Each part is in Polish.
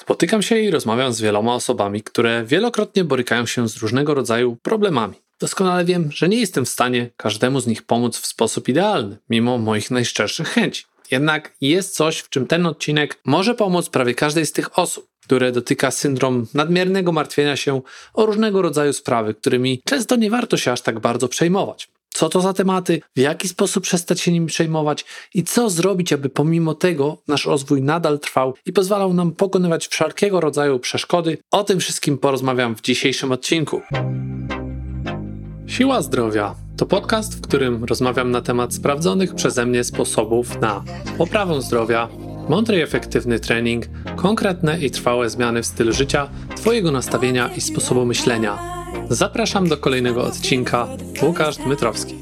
Spotykam się i rozmawiam z wieloma osobami, które wielokrotnie borykają się z różnego rodzaju problemami. Doskonale wiem, że nie jestem w stanie każdemu z nich pomóc w sposób idealny, mimo moich najszczerszych chęci. Jednak jest coś, w czym ten odcinek może pomóc prawie każdej z tych osób, które dotyka syndrom nadmiernego martwienia się o różnego rodzaju sprawy, którymi często nie warto się aż tak bardzo przejmować. Co to za tematy, w jaki sposób przestać się nimi przejmować i co zrobić, aby pomimo tego nasz rozwój nadal trwał i pozwalał nam pokonywać wszelkiego rodzaju przeszkody. O tym wszystkim porozmawiam w dzisiejszym odcinku. Siła Zdrowia to podcast, w którym rozmawiam na temat sprawdzonych przeze mnie sposobów na poprawę zdrowia, mądry i efektywny trening, konkretne i trwałe zmiany w stylu życia, Twojego nastawienia i sposobu myślenia. Zapraszam do kolejnego odcinka. Łukasz Dmytrowski.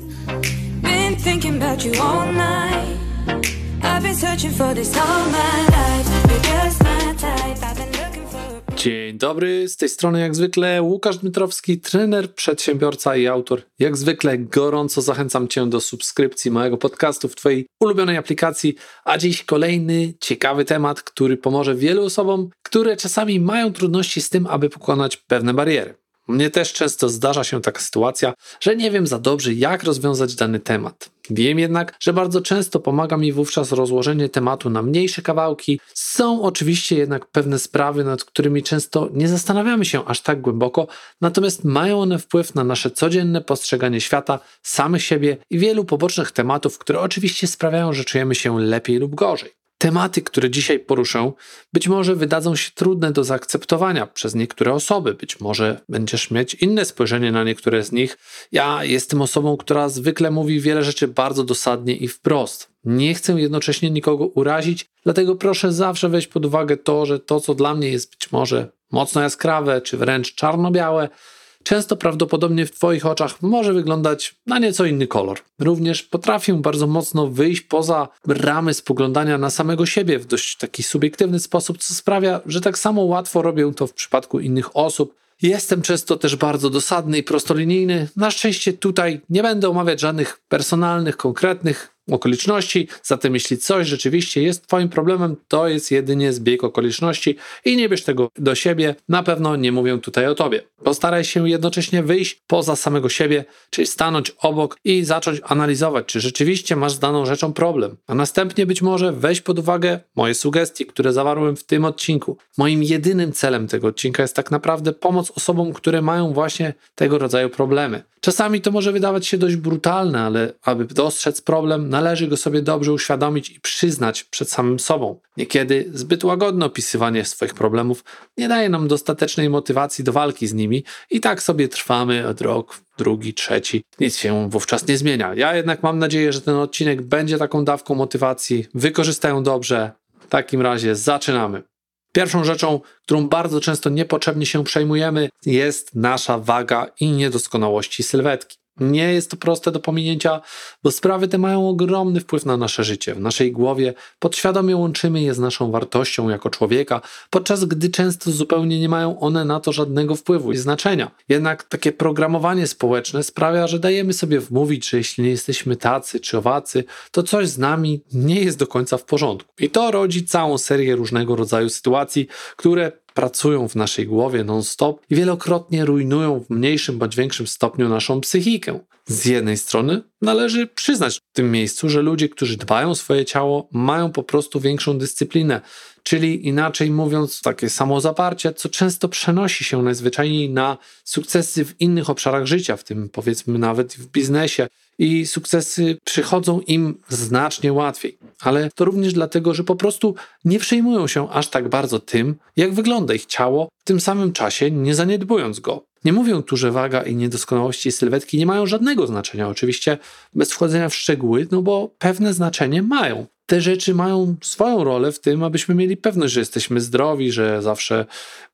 Dzień dobry, z tej strony jak zwykle Łukasz Dmytrowski, trener, przedsiębiorca i autor. Jak zwykle gorąco zachęcam Cię do subskrypcji mojego podcastu w Twojej ulubionej aplikacji, a dziś kolejny ciekawy temat, który pomoże wielu osobom, które czasami mają trudności z tym, aby pokonać pewne bariery. Mnie też często zdarza się taka sytuacja, że nie wiem za dobrze, jak rozwiązać dany temat. Wiem jednak, że bardzo często pomaga mi wówczas rozłożenie tematu na mniejsze kawałki. Są oczywiście jednak pewne sprawy, nad którymi często nie zastanawiamy się aż tak głęboko, natomiast mają one wpływ na nasze codzienne postrzeganie świata, samych siebie i wielu pobocznych tematów, które oczywiście sprawiają, że czujemy się lepiej lub gorzej. Tematy, które dzisiaj poruszę, być może wydadzą się trudne do zaakceptowania przez niektóre osoby, być może będziesz mieć inne spojrzenie na niektóre z nich. Ja jestem osobą, która zwykle mówi wiele rzeczy bardzo dosadnie i wprost. Nie chcę jednocześnie nikogo urazić, dlatego proszę zawsze weź pod uwagę to, że to, co dla mnie jest być może mocno jaskrawe, czy wręcz czarno-białe, często prawdopodobnie w Twoich oczach może wyglądać na nieco inny kolor. Również potrafię bardzo mocno wyjść poza ramy spoglądania na samego siebie w dość taki subiektywny sposób, co sprawia, że tak samo łatwo robię to w przypadku innych osób. Jestem często też bardzo dosadny i prostolinijny. Na szczęście tutaj nie będę omawiać żadnych personalnych, konkretnych okoliczności. Zatem, jeśli coś rzeczywiście jest Twoim problemem, to jest jedynie zbieg okoliczności i nie bierz tego do siebie. Na pewno nie mówię tutaj o Tobie. Postaraj się jednocześnie wyjść poza samego siebie, czyli stanąć obok i zacząć analizować, czy rzeczywiście masz z daną rzeczą problem. A następnie być może weź pod uwagę moje sugestie, które zawarłem w tym odcinku. Moim jedynym celem tego odcinka jest tak naprawdę pomoc osobom, które mają właśnie tego rodzaju problemy. Czasami to może wydawać się dość brutalne, ale aby dostrzec problem, należy go sobie dobrze uświadomić i przyznać przed samym sobą. Niekiedy zbyt łagodne opisywanie swoich problemów nie daje nam dostatecznej motywacji do walki z nimi i tak sobie trwamy od rok, drugi, trzeci. Nic się wówczas nie zmienia. Ja jednak mam nadzieję, że ten odcinek będzie taką dawką motywacji. Wykorzystają dobrze. W takim razie zaczynamy. Pierwszą rzeczą, którą bardzo często niepotrzebnie się przejmujemy, jest nasza waga i niedoskonałości sylwetki. Nie jest to proste do pominięcia, bo sprawy te mają ogromny wpływ na nasze życie. W naszej głowie podświadomie łączymy je z naszą wartością jako człowieka, podczas gdy często zupełnie nie mają one na to żadnego wpływu i znaczenia. Jednak takie programowanie społeczne sprawia, że dajemy sobie wmówić, że jeśli nie jesteśmy tacy czy owacy, to coś z nami nie jest do końca w porządku. I to rodzi całą serię różnego rodzaju sytuacji, które pracują w naszej głowie non-stop i wielokrotnie rujnują w mniejszym bądź większym stopniu naszą psychikę. Z jednej strony należy przyznać w tym miejscu, że ludzie, którzy dbają o swoje ciało, mają po prostu większą dyscyplinę, czyli inaczej mówiąc, takie samozaparcie, co często przenosi się najzwyczajniej na sukcesy w innych obszarach życia, w tym powiedzmy nawet w biznesie i sukcesy przychodzą im znacznie łatwiej. Ale to również dlatego, że po prostu nie przejmują się aż tak bardzo tym, jak wygląda ich ciało, w tym samym czasie nie zaniedbując go. Nie mówię tu, że waga i niedoskonałości sylwetki nie mają żadnego znaczenia, oczywiście bez wchodzenia w szczegóły, no bo pewne znaczenie mają te rzeczy mają swoją rolę w tym, abyśmy mieli pewność, że jesteśmy zdrowi, że zawsze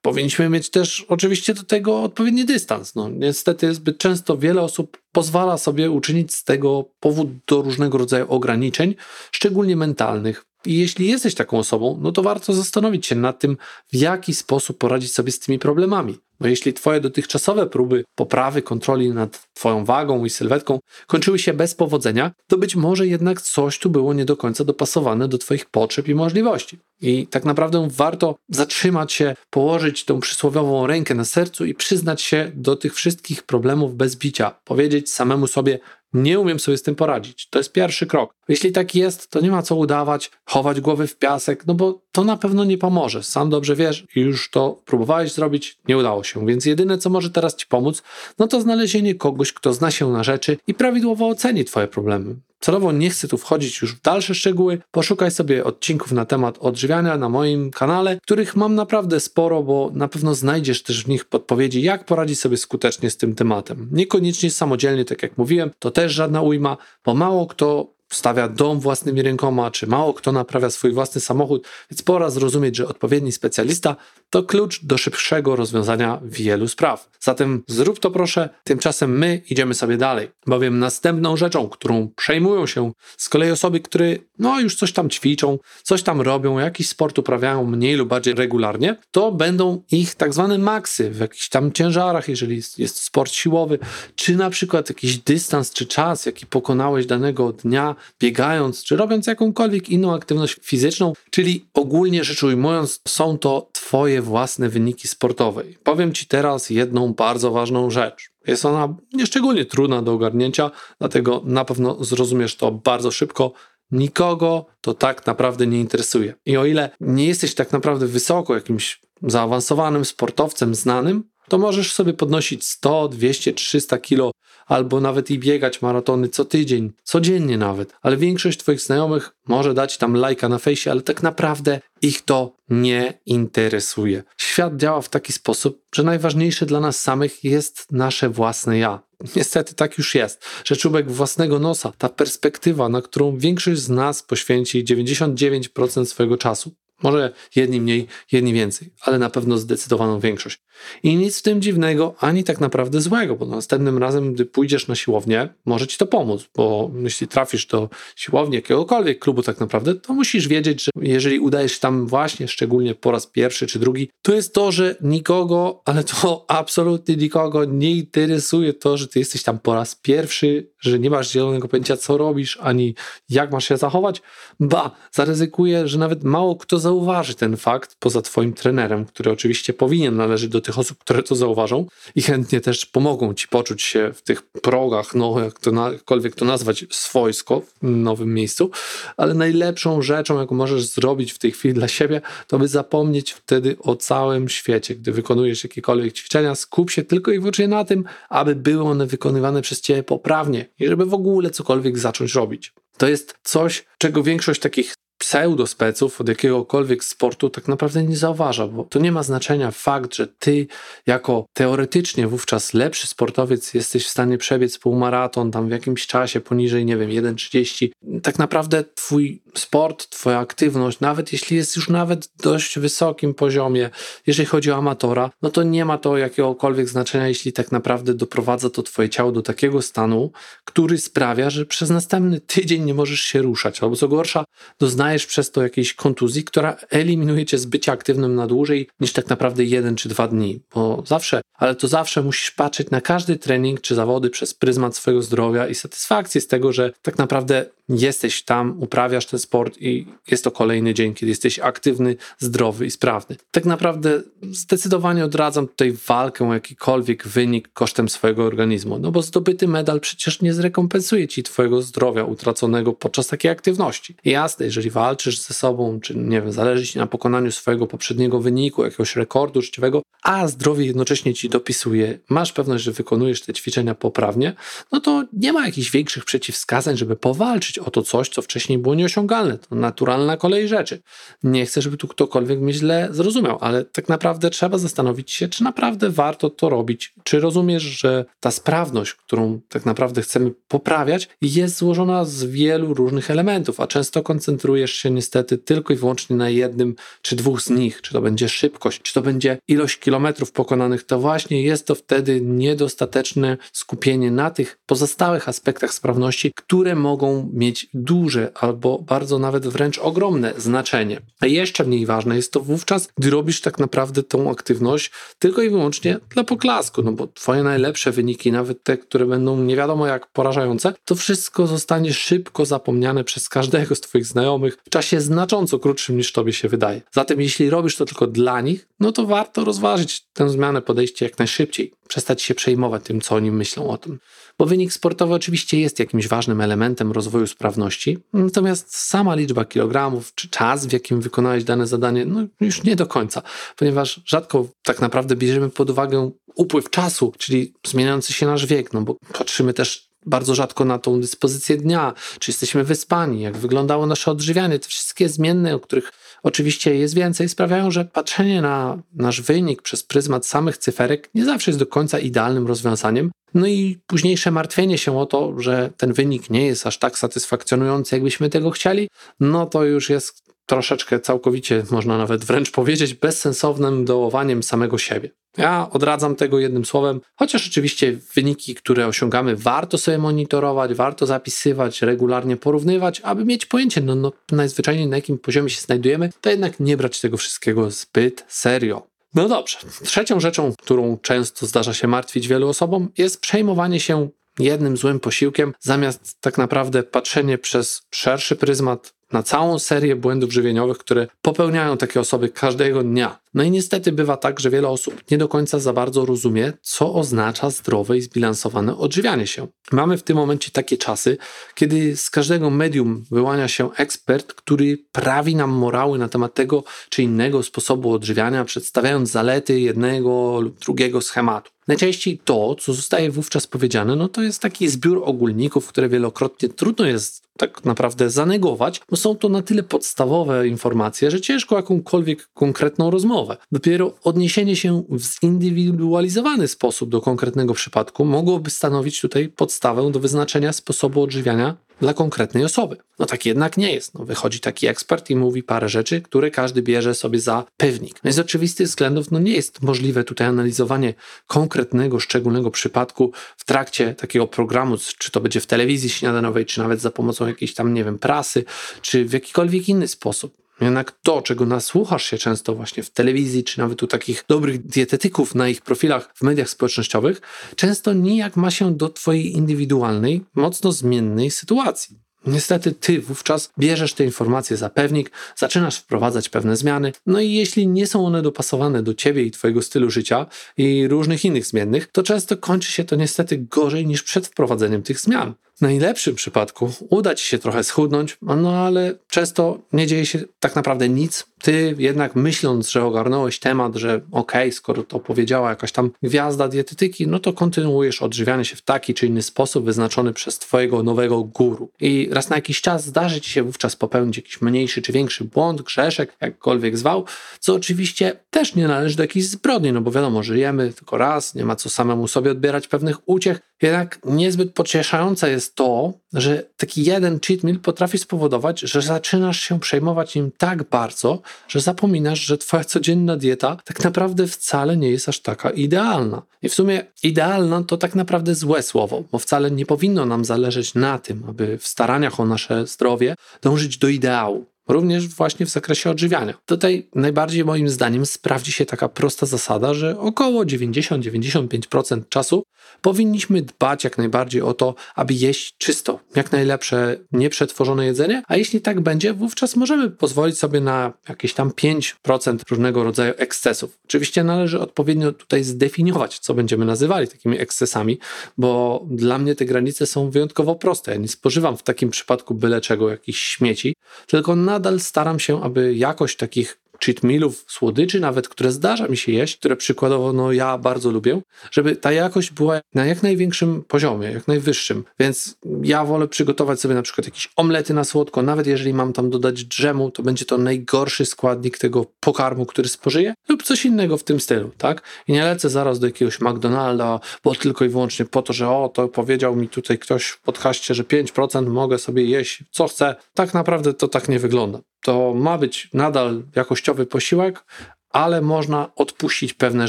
powinniśmy mieć też oczywiście do tego odpowiedni dystans. No, niestety zbyt często wiele osób pozwala sobie uczynić z tego powód do różnego rodzaju ograniczeń, szczególnie mentalnych. I jeśli jesteś taką osobą, no to warto zastanowić się nad tym, w jaki sposób poradzić sobie z tymi problemami. Bo jeśli Twoje dotychczasowe próby poprawy kontroli nad Twoją wagą i sylwetką kończyły się bez powodzenia, to być może jednak coś tu było nie do końca dopasowane do Twoich potrzeb i możliwości. I tak naprawdę warto zatrzymać się, położyć tą przysłowiową rękę na sercu i przyznać się do tych wszystkich problemów bez bicia. Powiedzieć samemu sobie, nie umiem sobie z tym poradzić. To jest pierwszy krok. Jeśli tak jest, to nie ma co udawać, chować głowy w piasek, no bo to na pewno nie pomoże. Sam dobrze wiesz już to próbowałeś zrobić, nie udało się. Więc jedyne, co może teraz ci pomóc, no to znalezienie kogoś, kto zna się na rzeczy i prawidłowo oceni twoje problemy. Celowo nie chcę tu wchodzić już w dalsze szczegóły. Poszukaj sobie odcinków na temat odżywiania na moim kanale, których mam naprawdę sporo, bo na pewno znajdziesz też w nich podpowiedzi, jak poradzić sobie skutecznie z tym tematem. Niekoniecznie samodzielnie, tak jak mówiłem, to też żadna ujma, bo mało kto stawia dom własnymi rękoma, czy mało kto naprawia swój własny samochód, więc pora zrozumieć, że odpowiedni specjalista to klucz do szybszego rozwiązania wielu spraw. Zatem zrób to proszę, tymczasem my idziemy sobie dalej, bowiem następną rzeczą, którą przejmują się z kolei osoby, które no już coś tam ćwiczą, coś tam robią, jakiś sport uprawiają mniej lub bardziej regularnie, to będą ich tak zwane maksy w jakichś tam ciężarach, jeżeli jest sport siłowy, czy na przykład jakiś dystans czy czas, jaki pokonałeś danego dnia, biegając, czy robiąc jakąkolwiek inną aktywność fizyczną, czyli ogólnie rzecz ujmując, są to Twoje własne wyniki sportowe. Powiem Ci teraz jedną bardzo ważną rzecz. Jest ona nieszczególnie trudna do ogarnięcia, dlatego na pewno zrozumiesz to bardzo szybko. Nikogo to tak naprawdę nie interesuje. I o ile nie jesteś tak naprawdę wysoko jakimś zaawansowanym sportowcem znanym, to możesz sobie podnosić 100, 200, 300 kilo albo nawet i biegać maratony co tydzień, codziennie nawet, ale większość Twoich znajomych może dać tam lajka na fejsie, ale tak naprawdę ich to nie interesuje. Świat działa w taki sposób, że najważniejsze dla nas samych jest nasze własne ja. Niestety tak już jest, że czubek własnego nosa, ta perspektywa, na którą większość z nas poświęci 99% swojego czasu, może jedni mniej, jedni więcej, ale na pewno zdecydowaną większość. I nic w tym dziwnego, ani tak naprawdę złego, bo następnym razem, gdy pójdziesz na siłownię, może ci to pomóc, bo jeśli trafisz do siłowni jakiegokolwiek klubu tak naprawdę, to musisz wiedzieć, że jeżeli udajesz się tam właśnie, szczególnie po raz pierwszy czy drugi, to jest to, że nikogo, ale to absolutnie nikogo nie interesuje to, że ty jesteś tam po raz pierwszy, że nie masz zielonego pojęcia, co robisz, ani jak masz się zachować. Ba, zaryzykuję, że nawet mało kto zauważy ten fakt, poza twoim trenerem, który oczywiście powinien należeć do tych osób, które to zauważą i chętnie też pomogą ci poczuć się w tych progach, no jak to jakkolwiek to nazwać, swojsko w nowym miejscu, ale najlepszą rzeczą, jaką możesz zrobić w tej chwili dla siebie, to by zapomnieć wtedy o całym świecie. Gdy wykonujesz jakiekolwiek ćwiczenia, skup się tylko i wyłącznie na tym, aby były one wykonywane przez ciebie poprawnie i żeby w ogóle cokolwiek zacząć robić. To jest coś, czego większość takich pseudospeców od jakiegokolwiek sportu tak naprawdę nie zauważa, bo to nie ma znaczenia fakt, że ty jako teoretycznie wówczas lepszy sportowiec jesteś w stanie przebiec półmaraton tam w jakimś czasie poniżej, nie wiem, 1,30. Tak naprawdę twój sport, twoja aktywność, nawet jeśli jest już nawet dość wysokim poziomie, jeżeli chodzi o amatora, no to nie ma to jakiegokolwiek znaczenia, jeśli tak naprawdę doprowadza to twoje ciało do takiego stanu, który sprawia, że przez następny tydzień nie możesz się ruszać, albo co gorsza, doznajesz doznajesz przez to jakiejś kontuzji, która eliminuje cię z bycia aktywnym na dłużej niż tak naprawdę jeden czy dwa dni. Bo zawsze, ale to zawsze musisz patrzeć na każdy trening czy zawody przez pryzmat swojego zdrowia i satysfakcji z tego, że tak naprawdę jesteś tam, uprawiasz ten sport i jest to kolejny dzień, kiedy jesteś aktywny, zdrowy i sprawny. Tak naprawdę zdecydowanie odradzam tutaj walkę o jakikolwiek wynik kosztem swojego organizmu, no bo zdobyty medal przecież nie zrekompensuje ci twojego zdrowia utraconego podczas takiej aktywności. jasne, jeżeli walczysz ze sobą, czy nie wiem, zależy ci na pokonaniu swojego poprzedniego wyniku, jakiegoś rekordu życiowego, a zdrowie jednocześnie ci dopisuje, masz pewność, że wykonujesz te ćwiczenia poprawnie, no to nie ma jakichś większych przeciwwskazań, żeby powalczyć o to coś, co wcześniej było nieosiągalne. To naturalna kolej rzeczy. Nie chcę, żeby tu ktokolwiek mnie źle zrozumiał, ale tak naprawdę trzeba zastanowić się, czy naprawdę warto to robić. Czy rozumiesz, że ta sprawność, którą tak naprawdę chcemy poprawiać, jest złożona z wielu różnych elementów, a często koncentruje koncentrujesz się niestety tylko i wyłącznie na jednym czy dwóch z nich, czy to będzie szybkość, czy to będzie ilość kilometrów pokonanych, to właśnie jest to wtedy niedostateczne skupienie na tych pozostałych aspektach sprawności, które mogą mieć duże albo bardzo nawet wręcz ogromne znaczenie. A jeszcze mniej ważne jest to wówczas, gdy robisz tak naprawdę tą aktywność tylko i wyłącznie dla poklasku, no bo twoje najlepsze wyniki, nawet te, które będą nie wiadomo jak porażające, to wszystko zostanie szybko zapomniane przez każdego z twoich znajomych w czasie znacząco krótszym niż tobie się wydaje. Zatem jeśli robisz to tylko dla nich, no to warto rozważyć tę zmianę podejście jak najszybciej, przestać się przejmować tym, co oni myślą o tym. Bo wynik sportowy oczywiście jest jakimś ważnym elementem rozwoju sprawności, natomiast sama liczba kilogramów czy czas, w jakim wykonałeś dane zadanie, no już nie do końca, ponieważ rzadko tak naprawdę bierzemy pod uwagę upływ czasu, czyli zmieniający się nasz wiek, no bo patrzymy też bardzo rzadko na tą dyspozycję dnia, czy jesteśmy wyspani, jak wyglądało nasze odżywianie, te wszystkie zmienne, o których oczywiście jest więcej, sprawiają, że patrzenie na nasz wynik przez pryzmat samych cyferek nie zawsze jest do końca idealnym rozwiązaniem. No i późniejsze martwienie się o to, że ten wynik nie jest aż tak satysfakcjonujący, jakbyśmy tego chcieli, no to już jest troszeczkę całkowicie, można nawet wręcz powiedzieć, bezsensownym dołowaniem samego siebie. Ja odradzam tego jednym słowem, chociaż oczywiście wyniki, które osiągamy, warto sobie monitorować, warto zapisywać, regularnie porównywać, aby mieć pojęcie, no, no najzwyczajniej na jakim poziomie się znajdujemy, to jednak nie brać tego wszystkiego zbyt serio. No dobrze. Trzecią rzeczą, którą często zdarza się martwić wielu osobom, jest przejmowanie się jednym złym posiłkiem, zamiast tak naprawdę patrzenie przez szerszy pryzmat na całą serię błędów żywieniowych, które popełniają takie osoby każdego dnia. No i niestety bywa tak, że wiele osób nie do końca za bardzo rozumie, co oznacza zdrowe i zbilansowane odżywianie się. Mamy w tym momencie takie czasy, kiedy z każdego medium wyłania się ekspert, który prawi nam morały na temat tego czy innego sposobu odżywiania, przedstawiając zalety jednego lub drugiego schematu. Najczęściej to, co zostaje wówczas powiedziane, no to jest taki zbiór ogólników, które wielokrotnie trudno jest tak naprawdę zanegować, bo są to na tyle podstawowe informacje, że ciężko jakąkolwiek konkretną rozmowę. Dopiero odniesienie się w zindywidualizowany sposób do konkretnego przypadku mogłoby stanowić tutaj podstawę do wyznaczenia sposobu odżywiania dla konkretnej osoby. No tak jednak nie jest. No, wychodzi taki ekspert i mówi parę rzeczy, które każdy bierze sobie za pewnik. No i z oczywistych względów no nie jest możliwe tutaj analizowanie konkretnego, szczególnego przypadku w trakcie takiego programu, czy to będzie w telewizji śniadanowej, czy nawet za pomocą jakiejś tam, nie wiem, prasy, czy w jakikolwiek inny sposób. Jednak to, czego nasłuchasz się często właśnie w telewizji, czy nawet u takich dobrych dietetyków na ich profilach w mediach społecznościowych, często nijak ma się do Twojej indywidualnej, mocno zmiennej sytuacji. Niestety ty wówczas bierzesz te informacje za pewnik, zaczynasz wprowadzać pewne zmiany, no i jeśli nie są one dopasowane do ciebie i twojego stylu życia i różnych innych zmiennych, to często kończy się to niestety gorzej niż przed wprowadzeniem tych zmian. W najlepszym przypadku uda ci się trochę schudnąć, no ale często nie dzieje się tak naprawdę nic. Ty jednak myśląc, że ogarnąłeś temat, że okej, okay, skoro to powiedziała jakaś tam gwiazda dietetyki, no to kontynuujesz odżywianie się w taki czy inny sposób wyznaczony przez twojego nowego guru. I raz na jakiś czas zdarzy ci się wówczas popełnić jakiś mniejszy czy większy błąd, grzeszek, jakkolwiek zwał, co oczywiście też nie należy do jakiejś zbrodni, no bo wiadomo, żyjemy tylko raz, nie ma co samemu sobie odbierać pewnych uciech, jednak niezbyt pocieszające jest to, że taki jeden cheat meal potrafi spowodować, że zaczynasz się przejmować nim tak bardzo, że zapominasz, że twoja codzienna dieta tak naprawdę wcale nie jest aż taka idealna. I w sumie idealna to tak naprawdę złe słowo, bo wcale nie powinno nam zależeć na tym, aby w staraniach o nasze zdrowie dążyć do ideału również właśnie w zakresie odżywiania. Tutaj najbardziej moim zdaniem sprawdzi się taka prosta zasada, że około 90-95% czasu powinniśmy dbać jak najbardziej o to, aby jeść czysto, jak najlepsze, nieprzetworzone jedzenie, a jeśli tak będzie, wówczas możemy pozwolić sobie na jakieś tam 5% różnego rodzaju ekscesów. Oczywiście należy odpowiednio tutaj zdefiniować, co będziemy nazywali takimi ekscesami, bo dla mnie te granice są wyjątkowo proste. Ja nie spożywam w takim przypadku byle czego, jakichś śmieci, tylko na nadal staram się, aby jakość takich cheat mealów, słodyczy nawet, które zdarza mi się jeść, które przykładowo no ja bardzo lubię, żeby ta jakość była na jak największym poziomie, jak najwyższym. Więc ja wolę przygotować sobie na przykład jakieś omlety na słodko, nawet jeżeli mam tam dodać drzemu, to będzie to najgorszy składnik tego pokarmu, który spożyję, lub coś innego w tym stylu, tak? I nie lecę zaraz do jakiegoś McDonalda, bo tylko i wyłącznie po to, że o, to powiedział mi tutaj ktoś w podcaście, że 5% mogę sobie jeść co chcę. Tak naprawdę to tak nie wygląda. To ma być nadal jakościowy posiłek, ale można odpuścić pewne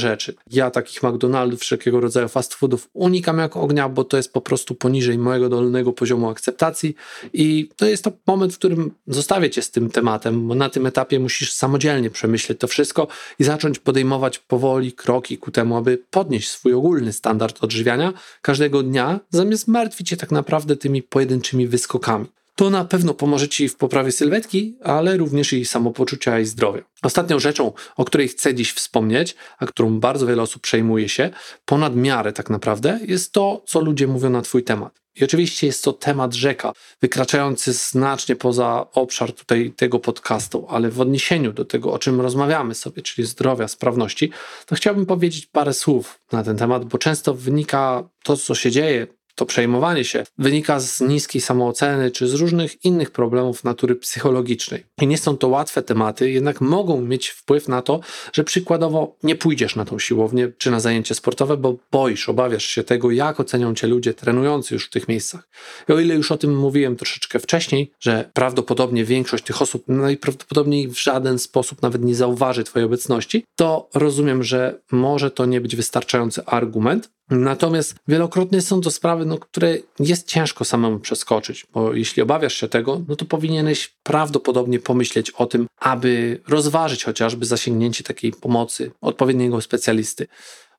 rzeczy. Ja takich McDonaldów, wszelkiego rodzaju fast foodów unikam jak ognia, bo to jest po prostu poniżej mojego dolnego poziomu akceptacji i to jest to moment, w którym zostawię cię z tym tematem, bo na tym etapie musisz samodzielnie przemyśleć to wszystko i zacząć podejmować powoli kroki ku temu, aby podnieść swój ogólny standard odżywiania każdego dnia, zamiast martwić się tak naprawdę tymi pojedynczymi wyskokami. To na pewno pomoże Ci w poprawie sylwetki, ale również i samopoczucia i zdrowia. Ostatnią rzeczą, o której chcę dziś wspomnieć, a którą bardzo wiele osób przejmuje się, ponad miarę tak naprawdę, jest to, co ludzie mówią na Twój temat. I oczywiście jest to temat rzeka, wykraczający znacznie poza obszar tutaj tego podcastu, ale w odniesieniu do tego, o czym rozmawiamy sobie, czyli zdrowia, sprawności, to chciałbym powiedzieć parę słów na ten temat, bo często wynika to, co się dzieje to przejmowanie się wynika z niskiej samooceny czy z różnych innych problemów natury psychologicznej. I nie są to łatwe tematy, jednak mogą mieć wpływ na to, że przykładowo nie pójdziesz na tą siłownię czy na zajęcie sportowe, bo boisz, obawiasz się tego, jak ocenią cię ludzie trenujący już w tych miejscach. I o ile już o tym mówiłem troszeczkę wcześniej, że prawdopodobnie większość tych osób najprawdopodobniej w żaden sposób nawet nie zauważy twojej obecności, to rozumiem, że może to nie być wystarczający argument, Natomiast wielokrotnie są to sprawy, no, które jest ciężko samemu przeskoczyć, bo jeśli obawiasz się tego, no to powinieneś prawdopodobnie pomyśleć o tym, aby rozważyć chociażby zasięgnięcie takiej pomocy odpowiedniego specjalisty.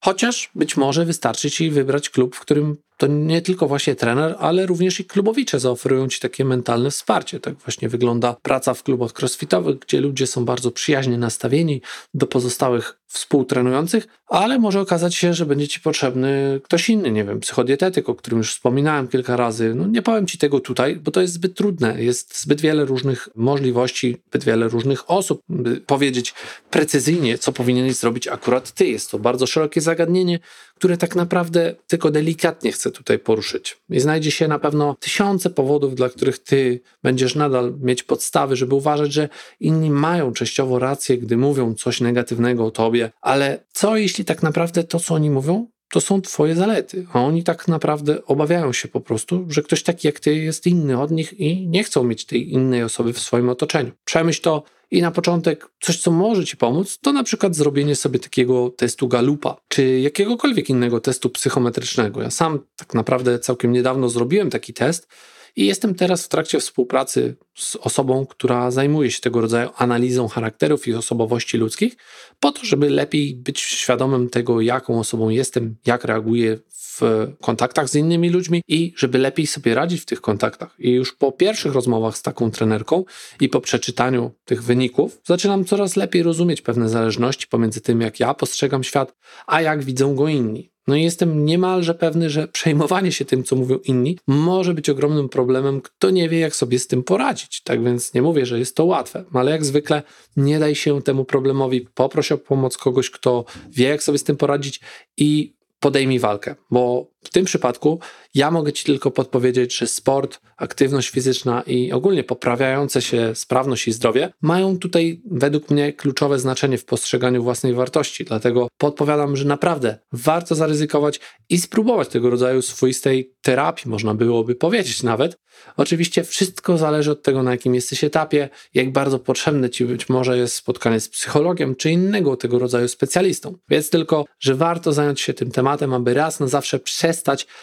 Chociaż być może wystarczy ci wybrać klub, w którym to nie tylko właśnie trener, ale również i klubowicze zaoferują ci takie mentalne wsparcie. Tak właśnie wygląda praca w klubach crossfitowych, gdzie ludzie są bardzo przyjaźnie nastawieni do pozostałych współtrenujących, ale może okazać się, że będzie ci potrzebny ktoś inny, nie wiem, psychodietetyk, o którym już wspominałem kilka razy. No nie powiem ci tego tutaj, bo to jest zbyt trudne. Jest zbyt wiele różnych możliwości, zbyt wiele różnych osób, by powiedzieć precyzyjnie, co powinieneś zrobić akurat ty. Jest to bardzo szerokie zagadnienie, które tak naprawdę tylko delikatnie chcę tutaj poruszyć. I znajdzie się na pewno tysiące powodów, dla których ty będziesz nadal mieć podstawy, żeby uważać, że inni mają częściowo rację, gdy mówią coś negatywnego o tobie, ale co jeśli tak naprawdę to, co oni mówią, to są twoje zalety, a oni tak naprawdę obawiają się po prostu, że ktoś taki jak ty jest inny od nich i nie chcą mieć tej innej osoby w swoim otoczeniu. Przemyśl to i na początek coś, co może Ci pomóc, to na przykład zrobienie sobie takiego testu Galupa, czy jakiegokolwiek innego testu psychometrycznego. Ja sam tak naprawdę całkiem niedawno zrobiłem taki test i jestem teraz w trakcie współpracy z osobą, która zajmuje się tego rodzaju analizą charakterów i osobowości ludzkich, po to, żeby lepiej być świadomym tego, jaką osobą jestem, jak reaguję w kontaktach z innymi ludźmi i żeby lepiej sobie radzić w tych kontaktach. I już po pierwszych rozmowach z taką trenerką i po przeczytaniu tych wyników zaczynam coraz lepiej rozumieć pewne zależności pomiędzy tym, jak ja postrzegam świat, a jak widzą go inni. No i jestem niemalże pewny, że przejmowanie się tym, co mówią inni, może być ogromnym problemem, kto nie wie, jak sobie z tym poradzić. Tak więc nie mówię, że jest to łatwe, ale jak zwykle nie daj się temu problemowi, poproś o pomoc kogoś, kto wie, jak sobie z tym poradzić i podejmij walkę, bo w tym przypadku ja mogę Ci tylko podpowiedzieć, że sport, aktywność fizyczna i ogólnie poprawiające się sprawność i zdrowie mają tutaj według mnie kluczowe znaczenie w postrzeganiu własnej wartości. Dlatego podpowiadam, że naprawdę warto zaryzykować i spróbować tego rodzaju swoistej terapii, można byłoby powiedzieć nawet. Oczywiście wszystko zależy od tego, na jakim jesteś etapie, jak bardzo potrzebne Ci być może jest spotkanie z psychologiem czy innego tego rodzaju specjalistą. Wiedz tylko, że warto zająć się tym tematem, aby raz na zawsze przestać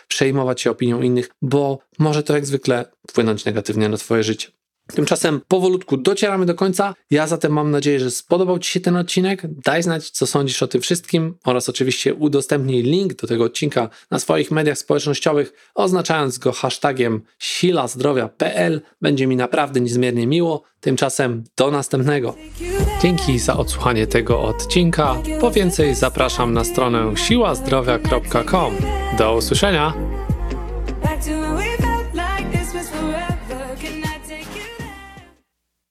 przejmować się opinią innych, bo może to jak zwykle wpłynąć negatywnie na Twoje życie. Tymczasem powolutku docieramy do końca. Ja zatem mam nadzieję, że spodobał Ci się ten odcinek. Daj znać, co sądzisz o tym wszystkim oraz oczywiście udostępnij link do tego odcinka na swoich mediach społecznościowych, oznaczając go hashtagiem silazdrowia.pl. Będzie mi naprawdę niezmiernie miło. Tymczasem do następnego. Dzięki za odsłuchanie tego odcinka. Po więcej zapraszam na stronę siłazdrowia.com. Do usłyszenia!